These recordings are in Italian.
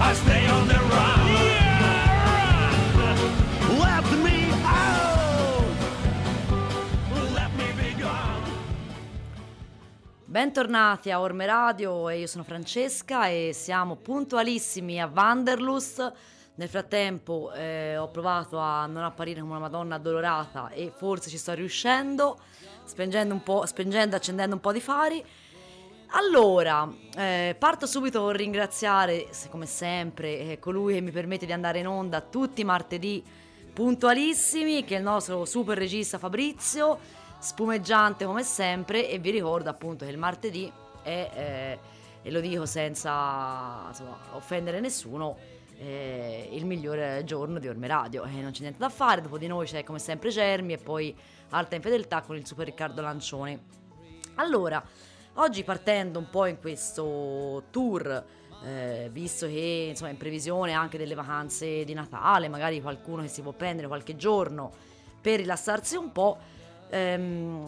I stay on the run. Let me out. Let me be gone. Bentornati a Orme Radio e io sono Francesca e siamo puntualissimi a Wanderlust. Nel frattempo eh, ho provato a non apparire come una Madonna addolorata e forse ci sto riuscendo, spengendo un po', spengendo, accendendo un po' di fari. Allora, eh, parto subito con ringraziare, come sempre, eh, colui che mi permette di andare in onda tutti i martedì puntualissimi, che è il nostro super regista Fabrizio, spumeggiante come sempre, e vi ricordo appunto che il martedì è, eh, e lo dico senza insomma, offendere nessuno, eh, il migliore giorno di Orme Radio. E non c'è niente da fare, dopo di noi c'è come sempre Germi e poi Alta in Fedeltà con il super Riccardo Lancioni. Allora, oggi partendo un po' in questo tour, eh, visto che insomma in previsione anche delle vacanze di Natale, magari qualcuno che si può prendere qualche giorno per rilassarsi un po', ehm,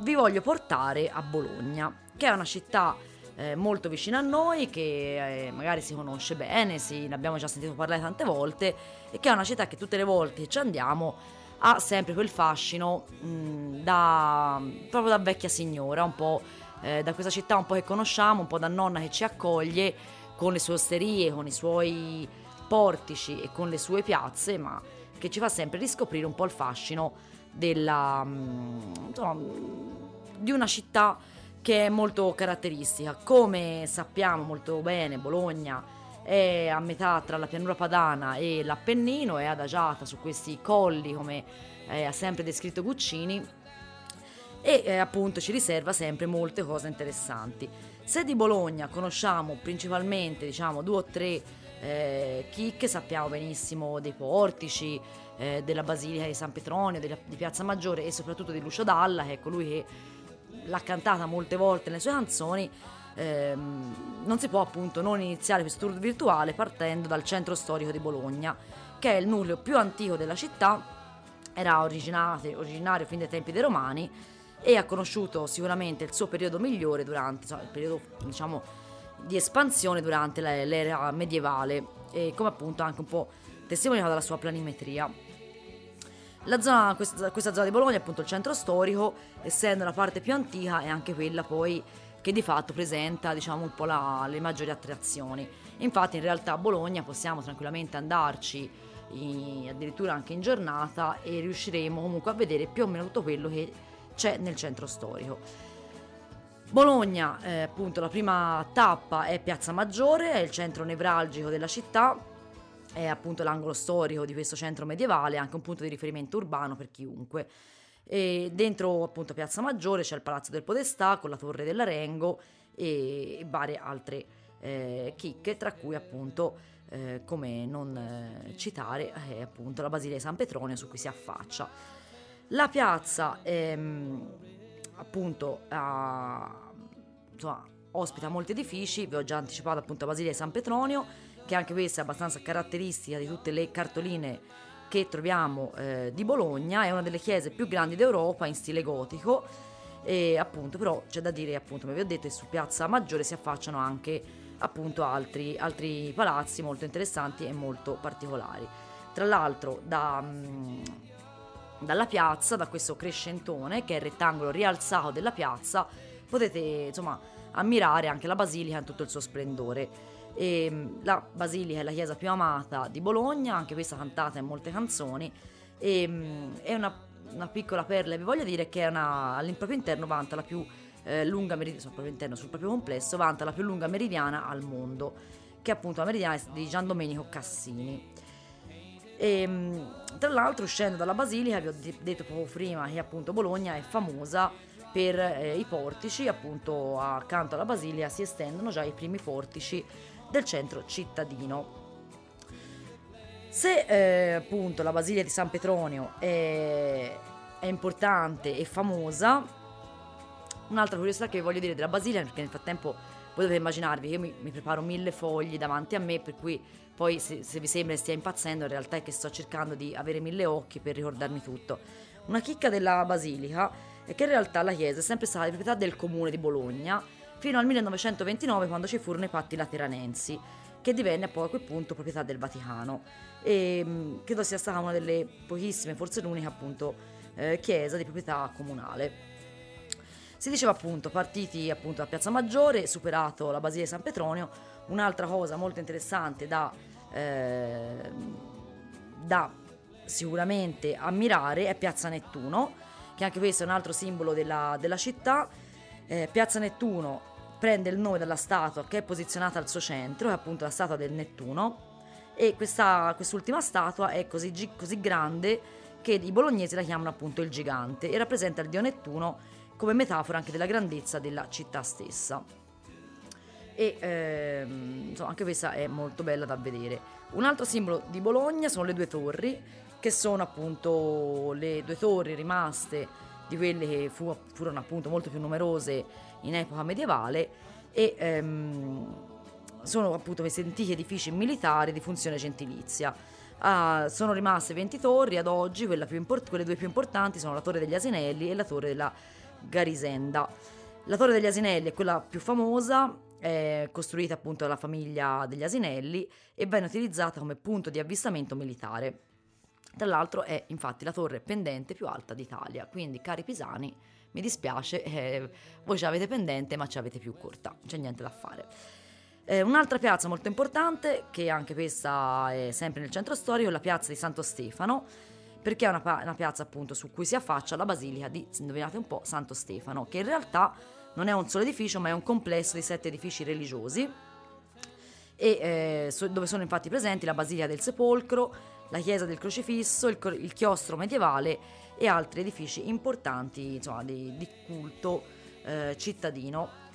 vi voglio portare a Bologna, che è una città eh, molto vicina a noi, che eh, magari si conosce bene, sì, ne abbiamo già sentito parlare tante volte, e che è una città che tutte le volte che ci andiamo ha sempre quel fascino mh, da, proprio da vecchia signora, un po' eh, da questa città un po' che conosciamo, un po' da nonna che ci accoglie con le sue osterie, con i suoi portici e con le sue piazze, ma che ci fa sempre riscoprire un po' il fascino della, mh, insomma, di una città che è molto caratteristica. Come sappiamo molto bene, Bologna è a metà tra la pianura padana e l'Appennino, è adagiata su questi colli, come eh, ha sempre descritto Guccini, e eh, appunto ci riserva sempre molte cose interessanti. Se di Bologna conosciamo principalmente, diciamo, due o tre eh, chicche, sappiamo benissimo dei portici, eh, della Basilica di San Petronio, della- di Piazza Maggiore e soprattutto di Lucio Dalla, che è colui che l'ha cantata molte volte nelle sue canzoni, ehm, non si può appunto non iniziare questo tour virtuale partendo dal centro storico di Bologna, che è il nucleo più antico della città, era originario fin dai tempi dei Romani e ha conosciuto sicuramente il suo periodo migliore durante, insomma, il periodo diciamo di espansione durante l'era medievale e come appunto anche un po' testimoniato dalla sua planimetria. La zona, questa, zona di Bologna appunto il centro storico, essendo la parte più antica è anche quella poi che di fatto presenta diciamo un po' la- le maggiori attrazioni. Infatti in realtà a Bologna possiamo tranquillamente andarci i- addirittura anche in giornata e riusciremo comunque a vedere più o meno tutto quello che c'è nel centro storico. Bologna, eh, appunto, la prima tappa è Piazza Maggiore, è il centro nevralgico della città, è appunto l'angolo storico di questo centro medievale, anche un punto di riferimento urbano per chiunque. E dentro appunto Piazza Maggiore c'è il Palazzo del Podestà con la Torre dell'Arengo e varie altre eh, chicche, tra cui appunto, eh, come non eh, citare, è appunto la Basilica di San Petronio su cui si affaccia. La piazza ehm, appunto ha- insomma, ospita molti edifici, vi ho già anticipato appunto la Basilica di San Petronio, che anche questa è abbastanza caratteristica di tutte le cartoline che troviamo eh, di Bologna, è una delle chiese più grandi d'Europa in stile gotico e appunto però c'è da dire appunto come vi ho detto su Piazza Maggiore si affacciano anche appunto altri, altri palazzi molto interessanti e molto particolari. Tra l'altro da, mm, dalla piazza, da questo crescentone che è il rettangolo rialzato della piazza, potete insomma ammirare anche la basilica in tutto il suo splendore. E, mh, la basilica è la chiesa più amata di Bologna, anche questa cantata in molte canzoni. E, mh, è una, una piccola perla, vi voglio dire che una, al proprio interno vanta la più eh, lunga meridiana, sul proprio interno, sul proprio complesso, vanta la più lunga meridiana al mondo, che è appunto la meridiana di Gian Domenico Cassini. E, mh, tra l'altro, uscendo dalla basilica, vi ho di- detto proprio prima che appunto Bologna è famosa per eh, i portici, appunto accanto alla Basilica si estendono già i primi portici del centro cittadino. Se eh, appunto la Basilica di San Petronio è, è importante e famosa, un'altra curiosità che voglio dire della Basilica, perché nel frattempo voi dovete immaginarvi, io mi, mi, preparo mille fogli davanti a me, per cui poi se, se vi sembra che stia impazzendo, in realtà è che sto cercando di avere mille occhi per ricordarmi tutto. Una chicca della Basilica è che in realtà la chiesa è sempre stata di proprietà del comune di Bologna fino al 1929 quando ci furono i patti lateranensi che divenne poi a quel punto proprietà del Vaticano e mm, credo sia stata una delle pochissime, forse l'unica appunto, eh, chiesa di proprietà comunale. Si diceva appunto partiti appunto da Piazza Maggiore, superato la Basilica di San Petronio, un'altra cosa molto interessante da, eh, da sicuramente ammirare è Piazza Nettuno, che anche questo è un altro simbolo della, della città. Eh, Piazza Nettuno prende il nome dalla statua che è posizionata al suo centro, è appunto la statua del Nettuno, e questa, quest'ultima statua è così, così grande che i bolognesi la chiamano appunto il gigante e rappresenta il dio Nettuno come metafora anche della grandezza della città stessa. E ehm, insomma, anche questa è molto bella da vedere. Un altro simbolo di Bologna sono le due torri che sono appunto le due torri rimaste di quelle che fu, furono appunto molto più numerose in epoca medievale e ehm, sono appunto questi antichi edifici militari di funzione gentilizia. Uh, sono rimaste 20 torri ad oggi, import- quelle due più importanti sono la Torre degli Asinelli e la Torre della Garisenda. La Torre degli Asinelli è quella più famosa, è costruita appunto dalla famiglia degli Asinelli e venne utilizzata come punto di avvistamento militare. L'altro è infatti la torre pendente più alta d'Italia, quindi cari pisani, mi dispiace, eh, voi ce l'avete pendente ma ce l'avete più corta, c'è niente da fare. Eh, un'altra piazza molto importante, che anche questa è sempre nel centro storico, è la piazza di Santo Stefano, perché è una, una piazza appunto su cui si affaccia la basilica di, indovinate un po', Santo Stefano, che in realtà non è un solo edificio ma è un complesso di sette edifici religiosi, e, eh, dove sono infatti presenti la Basilica del Sepolcro, la chiesa del crocifisso, il, il chiostro medievale e altri edifici importanti insomma, di, di culto eh, cittadino.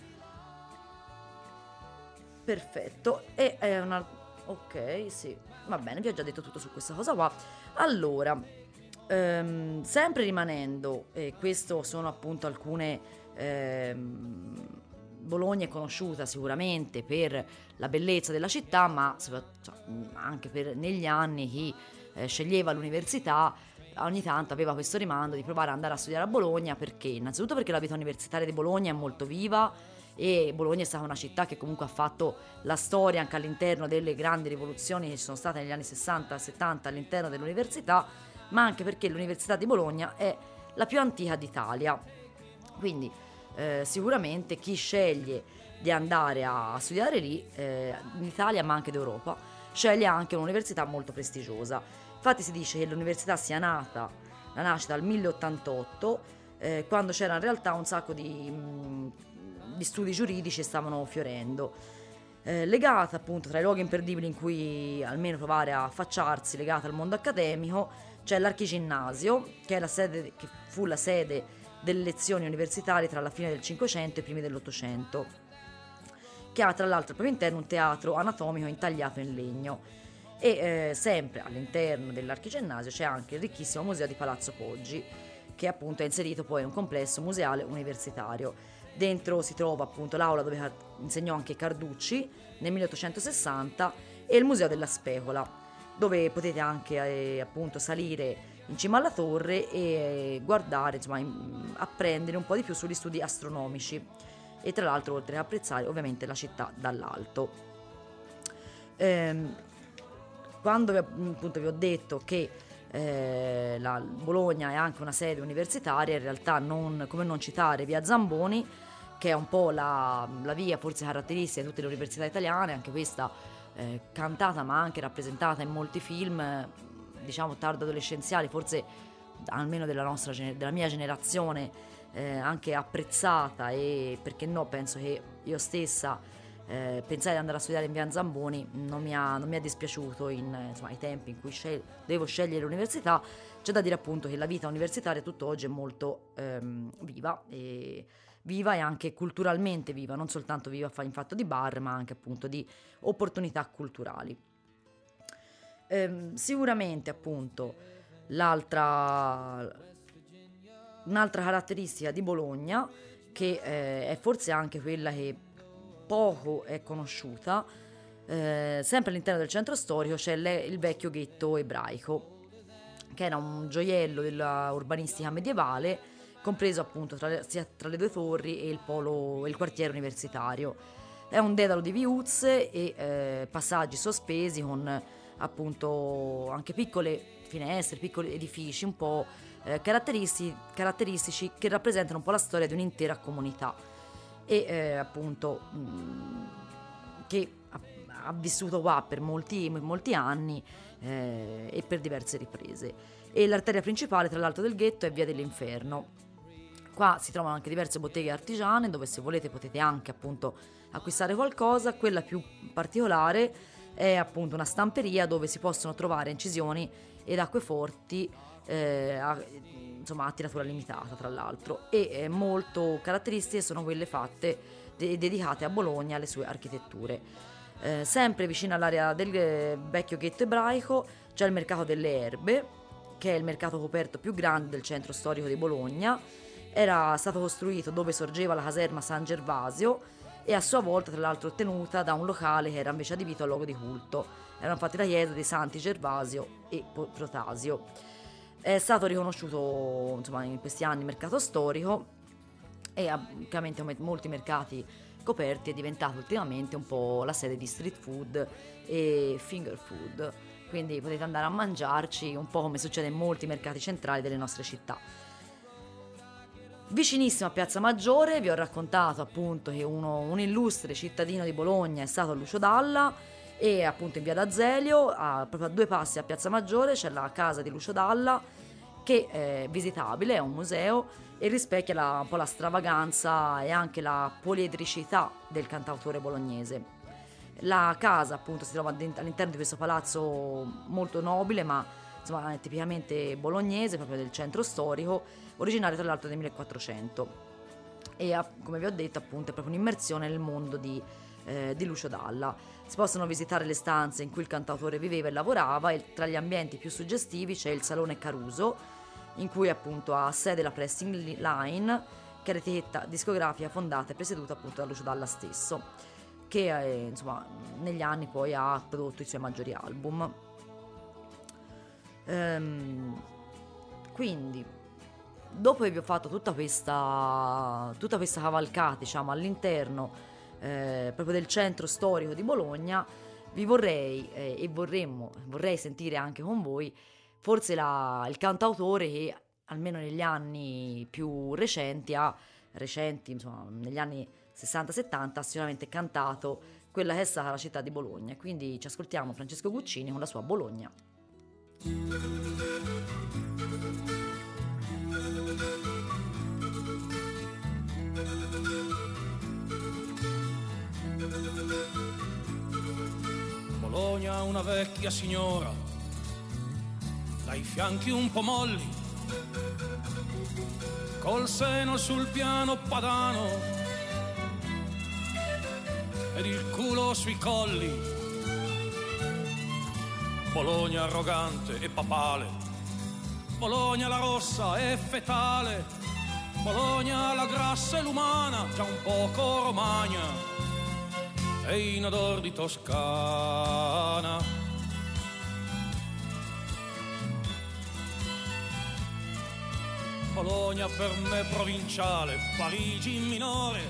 Perfetto, e è una... ok, sì, va bene, vi ho già detto tutto su questa cosa qua. Allora, ehm, sempre rimanendo, e questo sono appunto alcune... Ehm, Bologna è conosciuta sicuramente per la bellezza della città, ma cioè, anche per negli anni chi eh, sceglieva l'università ogni tanto aveva questo rimando di provare ad andare a studiare a Bologna perché innanzitutto perché la vita universitaria di Bologna è molto viva e Bologna è stata una città che comunque ha fatto la storia anche all'interno delle grandi rivoluzioni che ci sono state negli anni 60 70 all'interno dell'università, ma anche perché l'Università di Bologna è la più antica d'Italia. Quindi eh, sicuramente chi sceglie di andare a, studiare lì, eh, in Italia ma anche d'Europa, sceglie anche un'università molto prestigiosa. Infatti si dice che l'università sia nata, la nascita dal 1088, eh, quando c'era in realtà un sacco di, mh, di studi giuridici che stavano fiorendo. Eh, legata appunto tra i luoghi imperdibili in cui almeno provare a affacciarsi, legata al mondo accademico, c'è l'Archiginnasio, che, che fu la sede delle lezioni universitarie tra la fine del Cinquecento e i primi dell'Ottocento, che ha tra l'altro al proprio interno un teatro anatomico intagliato in legno. E eh, sempre all'interno dell'Archigennasio c'è anche il ricchissimo museo di Palazzo Poggi, che appunto è inserito poi in un complesso museale universitario. Dentro si trova appunto l'aula dove insegnò anche Carducci nel 1860 e il Museo della Specola, dove potete anche eh, appunto salire in cima alla torre e guardare, insomma, apprendere un po' di più sugli studi astronomici e tra l'altro oltre ad apprezzare ovviamente la città dall'alto. Ehm, quando appunto vi ho detto che eh, la Bologna è anche una sede universitaria, in realtà non, come non citare via Zamboni, che è un po' la, la via forse caratteristica di tutte le università italiane, anche questa eh, cantata ma anche rappresentata in molti film diciamo tardo adolescenziali, forse almeno della, nostra, della mia generazione, eh, anche apprezzata e perché no, penso che io stessa eh, pensare di andare a studiare in via Zamboni non mi ha, non mi ha dispiaciuto in, insomma, ai tempi in cui scel- devo scegliere l'università. C'è da dire appunto che la vita universitaria tutt'oggi è molto ehm, viva e viva e anche culturalmente viva, non soltanto viva in fatto di bar, ma anche appunto di opportunità culturali. Ehm, sicuramente appunto l'altra, un'altra caratteristica di Bologna, che eh, è forse anche quella che poco è conosciuta, eh, sempre all'interno del centro storico c'è le, il vecchio ghetto ebraico, che era un gioiello della urbanistica medievale, compreso appunto tra le, sia tra le due torri e il, polo, il quartiere universitario. È un dedalo di viuzze e eh, passaggi sospesi con appunto anche piccole finestre, piccoli edifici un po' eh, caratteristici, caratteristici che rappresentano un po' la storia di un'intera comunità e eh, appunto mh, mm, che ha, ha, vissuto qua per molti, molti anni eh, e per diverse riprese. E l'arteria principale, tra l'altro, del ghetto è Via dell'Inferno. Qua si trovano anche diverse botteghe artigiane dove se volete potete anche appunto acquistare qualcosa. Quella più particolare è appunto una stamperia dove si possono trovare incisioni ed acqueforti eh, a, insomma a tiratura limitata tra l'altro. E eh, molto caratteristiche sono quelle fatte de- dedicate a Bologna alle sue architetture. Eh, sempre vicino all'area del eh, vecchio ghetto ebraico c'è il mercato delle erbe che è il mercato coperto più grande del centro storico di Bologna. Era stato costruito dove sorgeva la caserma San Gervasio e a sua volta tra l'altro tenuta da un locale che era invece adibito a luogo di culto. Erano infatti la chiesa dei Santi Gervasio e Protasio. È stato riconosciuto insomma, in questi anni mercato storico e ovviamente come molti mercati coperti è diventato ultimamente un po' la sede di street food e finger food. Quindi potete andare a mangiarci un po' come succede in molti mercati centrali delle nostre città. Vicinissimo a Piazza Maggiore vi ho raccontato appunto che uno, un illustre cittadino di Bologna è stato Lucio Dalla e appunto in via d'Azelio, a, proprio a due passi a Piazza Maggiore c'è la casa di Lucio Dalla che è visitabile, è un museo e rispecchia la, un po' la stravaganza e anche la poliedricità del cantautore bolognese. La casa appunto si trova all'interno di questo palazzo molto nobile ma insomma tipicamente bolognese, proprio del centro storico originario tra l'altro del 1400 e come vi ho detto appunto è proprio un'immersione nel mondo di, eh, di Lucio Dalla. Si possono visitare le stanze in cui il cantautore viveva e lavorava e tra gli ambienti più suggestivi c'è il Salone Caruso in cui appunto ha sede la Pressing Line che è l'etichetta discografica fondata e presieduta appunto da Lucio Dalla stesso che eh, insomma negli anni poi ha prodotto i suoi maggiori album. Ehm, quindi dopo che vi ho fatto tutta questa, tutta questa cavalcata diciamo, all'interno eh, proprio del centro storico di Bologna, vi vorrei eh, e vorremmo, vorrei sentire anche con voi forse la, il cantautore che almeno negli anni più recenti ha, recenti, insomma, negli anni 60-70 ha sicuramente cantato quella che è stata la città di Bologna. Quindi ci ascoltiamo Francesco Guccini con la sua Bologna. Bologna una vecchia signora, dai fianchi un po' molli, col seno sul piano padano. Ed il culo sui colli. Bologna arrogante e papale, Bologna la rossa e fetale, Bologna la grassa e l'umana, già un poco romagna e in odor di Toscana. Bologna per me provinciale, Parigi in minore,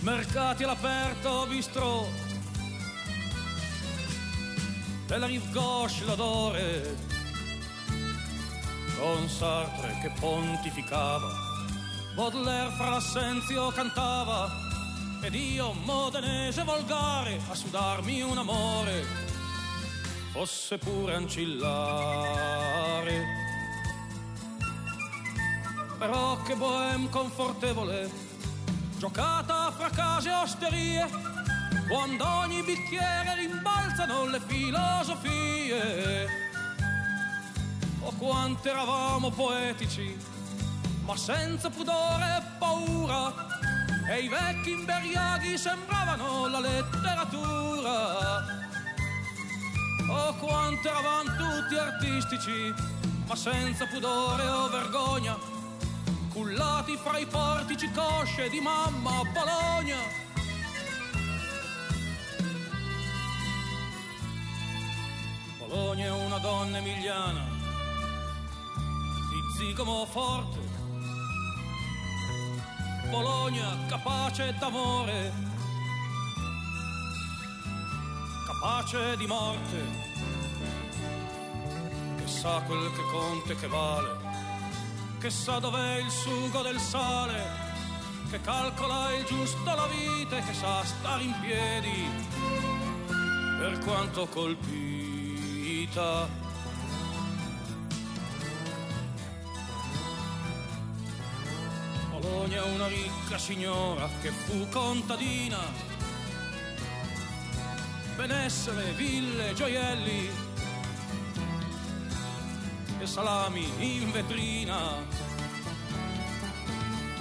mercati all'aperto, bistrò, della rive gauche l'odore, con Sartre che pontificava, Baudelaire fra l'assenzio cantava, ed io, modenese volgare, a sudarmi un amore, fosse pure ancillare. Però che bohem confortevole, giocata fra case e osterie, quando ogni bicchiere rimbalzano le filosofie. Oh quanto eravamo poetici, ma senza pudore e paura, e i vecchi imberiaghi sembravano la letteratura. Oh quanto eravamo tutti artistici, ma senza pudore o vergogna, cullati fra i portici cosce di mamma Bologna. Bologna è una donna emiliana, di zigomo forte. Bologna capace d'amore, capace di morte. Che sa quel che conta e che vale, che sa dov'è il sugo del sale, che calcola il giusto la vita e che sa stare in piedi. Per quanto colpita. Bologna una ricca signora che fu contadina, benessere, ville, gioielli e salami in vetrina.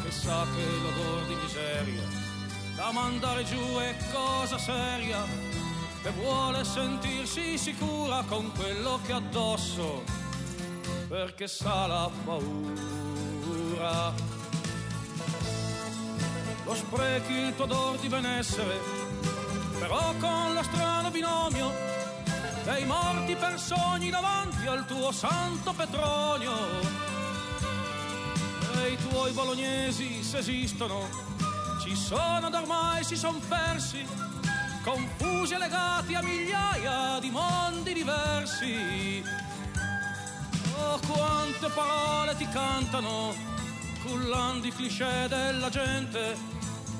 E sa che l'odor di miseria da mandare giù è cosa seria. E vuole sentirsi sicura con quello che ha addosso perché sa la paura lo sprechi il tuo odor di benessere però con lo strano binomio dei morti per sogni davanti al tuo santo petrolio. E i tuoi bolognesi, se esistono, ci sono da ormai, si son persi, confusi e legati a migliaia di mondi diversi. Oh, quante parole ti cantano, cullando i cliché della gente,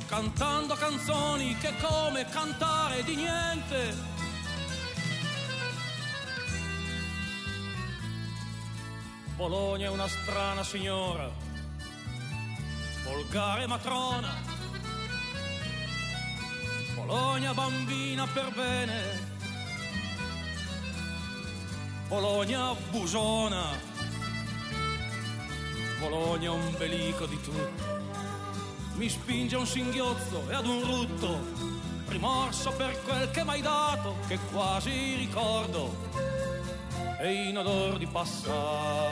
cantando canzoni che come cantare di niente Bologna è una strana signora, volgare matrona. Bologna bambina per bene, Bologna busona, Bologna ombelico di tutto. Mi spinge a un singhiozzo e ad un rutto, rimorso per quel che m'hai dato, che quasi ricordo e in odor di passato.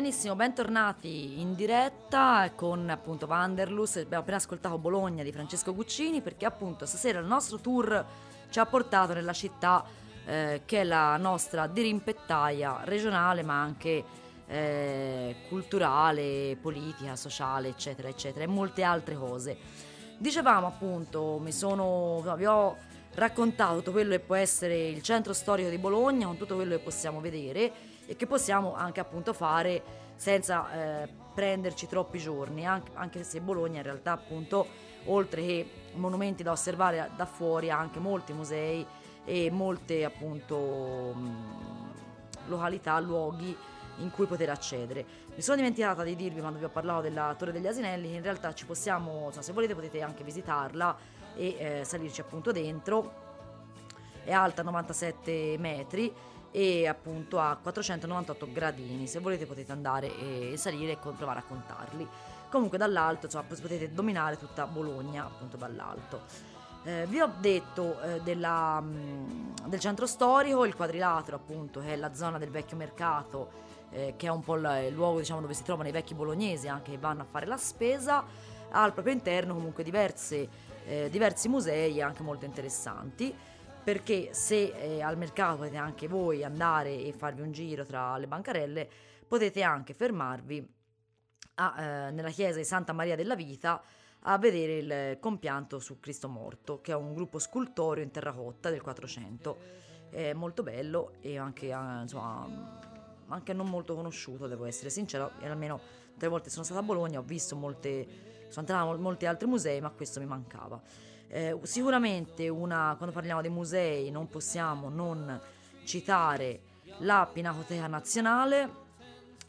Benissimo, bentornati in diretta con appunto Vanderlus. Abbiamo appena ascoltato Bologna di Francesco Guccini perché appunto stasera il nostro tour ci ha portato nella città eh, che è la nostra dirimpettaia regionale ma anche eh, culturale, politica, sociale, eccetera, eccetera, e molte altre cose. Dicevamo appunto, mi sono, vi ho raccontato tutto quello che può essere il centro storico di Bologna, con tutto quello che possiamo vedere e che possiamo anche appunto fare senza eh, prenderci troppi giorni, anche, anche, se Bologna in realtà appunto oltre che monumenti da osservare da fuori ha anche molti musei e molte appunto località, luoghi in cui poter accedere. Mi sono dimenticata di dirvi quando vi ho parlato della Torre degli Asinelli che in realtà ci possiamo, insomma, se volete potete anche visitarla e eh, salirci appunto dentro. È alta 97 metri e appunto a 498 gradini. Se volete potete andare e salire e provare a contarli. Comunque dall'alto insomma, potete dominare tutta Bologna appunto dall'alto. Eh, vi ho detto eh, della, mh, mm, del centro storico, il quadrilatero appunto, che è la zona del vecchio mercato, eh, che è un po' il, il luogo diciamo, dove si trovano i vecchi bolognesi anche che vanno a fare la spesa, ha al proprio interno comunque diverse, eh, diversi musei anche molto interessanti perché se eh, al mercato potete anche voi andare e farvi un giro tra le bancarelle, potete anche fermarvi a, eh, nella chiesa di Santa Maria della Vita a vedere il compianto su Cristo morto, che è un gruppo scultoreo in terracotta del 400. È molto bello e anche, eh, insomma, anche non molto conosciuto, devo essere sincero. Almeno tre volte sono stata a Bologna, ho visto molte sono andata a molti altri musei, ma questo mi mancava. Eh, sicuramente una, quando parliamo dei musei non possiamo non citare la Pinacoteca Nazionale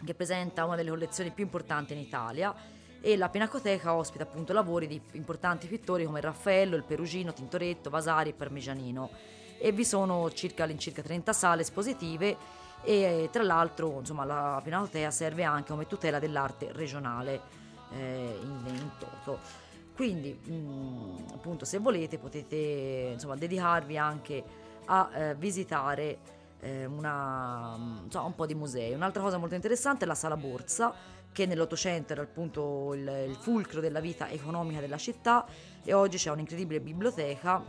che presenta una delle collezioni più importanti in Italia e la Pinacoteca ospita appunto lavori di importanti pittori come Raffaello, il Perugino, Tintoretto, Vasari e Parmigianino e vi sono circa all'incirca 30 sale espositive e tra l'altro insomma, la Pinacoteca serve anche come tutela dell'arte regionale eh, in, in, toto. Quindi mh, appunto se volete potete insomma, dedicarvi anche a eh, visitare eh, una, insomma, un po' di musei. Un'altra cosa molto interessante è la sala borsa che nell'Ottocento era appunto il, il fulcro della vita economica della città e oggi c'è un'incredibile biblioteca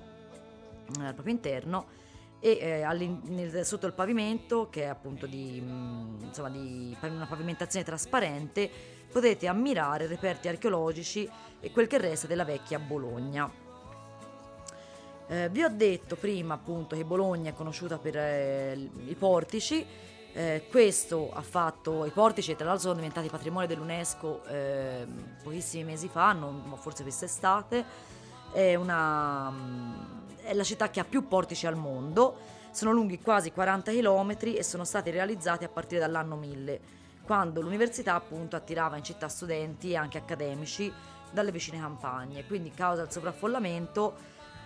eh, al proprio interno e eh, nel, sotto il pavimento che è appunto di, mh, mm, insomma, di una pavimentazione trasparente potete ammirare reperti archeologici e quel che resta della vecchia Bologna. Eh, vi ho detto prima appunto che Bologna è conosciuta per eh, i portici, eh, questo ha fatto i portici, tra l'altro sono diventati patrimonio dell'UNESCO eh, pochissimi mesi fa, non, forse quest'estate, è, una, mm, è la città che ha più portici al mondo, sono lunghi quasi 40 km e sono stati realizzati a partire dall'anno 1000, quando l'università appunto attirava in città studenti e anche accademici dalle vicine campagne, quindi causa il sovraffollamento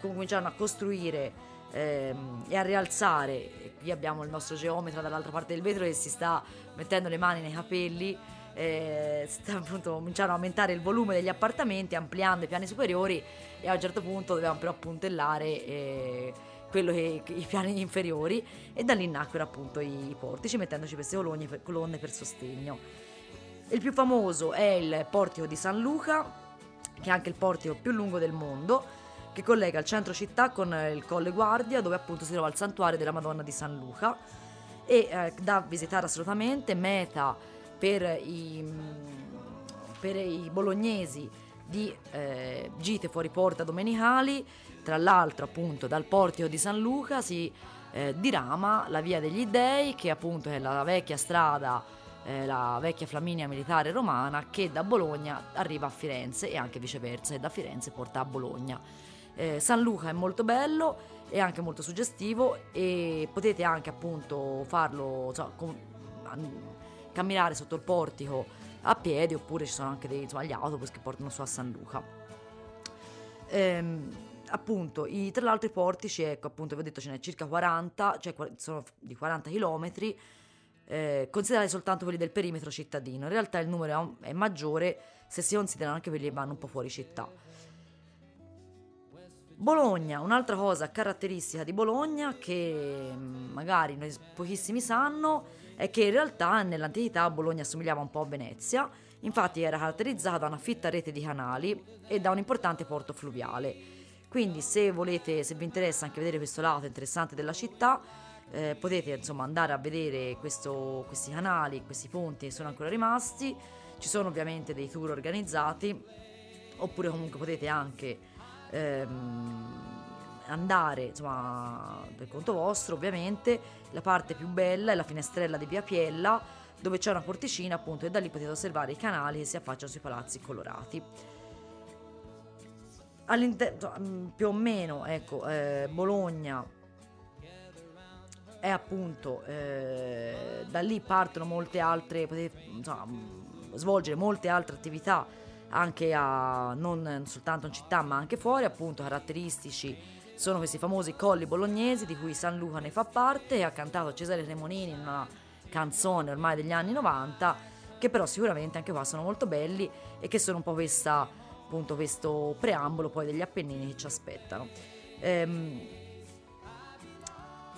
cominciarono a costruire ehm, e a rialzare. Qui abbiamo il nostro geometra dall'altra parte del vetro che si sta mettendo le mani nei capelli. Eh, appunto, cominciarono a aumentare il volume degli appartamenti ampliando i piani superiori e a un certo punto dovevamo però puntellare eh, quello che, i piani inferiori e da lì nacquero appunto i portici mettendoci queste colonne per, colonne per sostegno. Il più famoso è il portico di San Luca che è anche il portico più lungo del mondo che collega il centro città con il Colle Guardia, dove appunto si trova il santuario della Madonna di San Luca e eh, da visitare assolutamente, meta per i, per i bolognesi di eh, gite fuori porta domenicali, tra l'altro appunto dal portico di San Luca si eh, dirama la via degli dei che appunto è la vecchia strada eh, la vecchia Flaminia militare romana che da Bologna arriva a Firenze e anche viceversa e da Firenze porta a Bologna. Eh, San Luca è molto bello, è anche molto suggestivo e potete anche appunto farlo, cioè, com- camminare sotto il portico a piedi oppure ci sono anche dei, insomma, gli autobus che portano su a San Luca. Ehm, appunto, i, tra l'altro i portici, ecco appunto vi ho detto ce n'è circa 40, cioè sono di 40 km, eh, considerate soltanto quelli del perimetro cittadino, in realtà il numero è maggiore se si considerano anche quelli che vanno un po' fuori città. Bologna, un'altra cosa caratteristica di Bologna che mm, magari pochissimi sanno è che in realtà nell'antichità Bologna assomigliava un po' a Venezia, infatti era caratterizzata da una fitta rete di canali e da un importante porto fluviale. Quindi se volete, se vi interessa anche vedere questo lato interessante della città, eh, potete insomma andare a vedere questo, questi canali, questi ponti che sono ancora rimasti, ci sono ovviamente dei tour organizzati, oppure comunque potete anche ehm, andare insomma, per conto vostro ovviamente la parte più bella è la finestrella di Via Piella dove c'è una porticina appunto e da lì potete osservare i canali che si affacciano sui palazzi colorati. All'interno mm, più o meno ecco eh, Bologna è appunto eh, da lì partono molte altre potete insomma, svolgere molte altre attività anche a non soltanto in città ma anche fuori, appunto caratteristici sono questi famosi colli bolognesi di cui San Luca ne fa parte ha cantato Cesare Cremonini in una canzone ormai degli anni 90 che però sicuramente anche qua sono molto belli e che sono un po' questa, appunto, questo preambolo poi degli Appennini che ci aspettano. Ehm,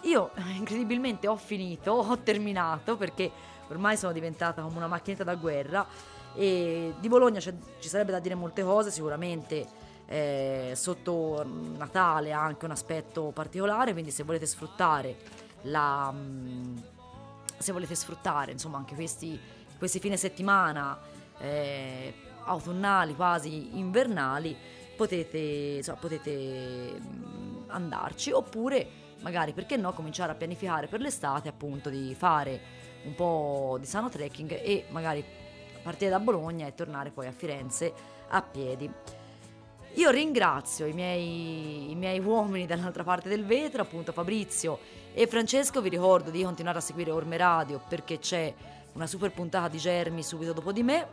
io incredibilmente ho finito, ho terminato perché ormai sono diventata come una macchinetta da guerra e di Bologna ci sarebbe da dire molte cose, sicuramente eh, sotto Natale ha anche un aspetto particolare, quindi se volete sfruttare la... Mm, se volete sfruttare insomma anche questi, questi fine settimana eh, autunnali, quasi invernali, potete, insomma, potete mm, andarci. Oppure magari perché no cominciare a pianificare per l'estate appunto di fare un po' di sano trekking e magari partire da Bologna e tornare poi a Firenze a piedi. Io ringrazio i miei, i miei, uomini dall'altra parte del vetro, appunto Fabrizio e Francesco. Vi ricordo di continuare a seguire Orme Radio perché c'è una super puntata di Germi subito dopo di me.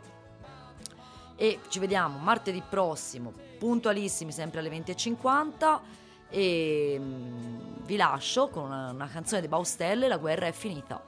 E ci vediamo martedì prossimo, puntualissimi, sempre alle 20.50. E mm, vi lascio con una, una canzone di Baustelle: La guerra è finita.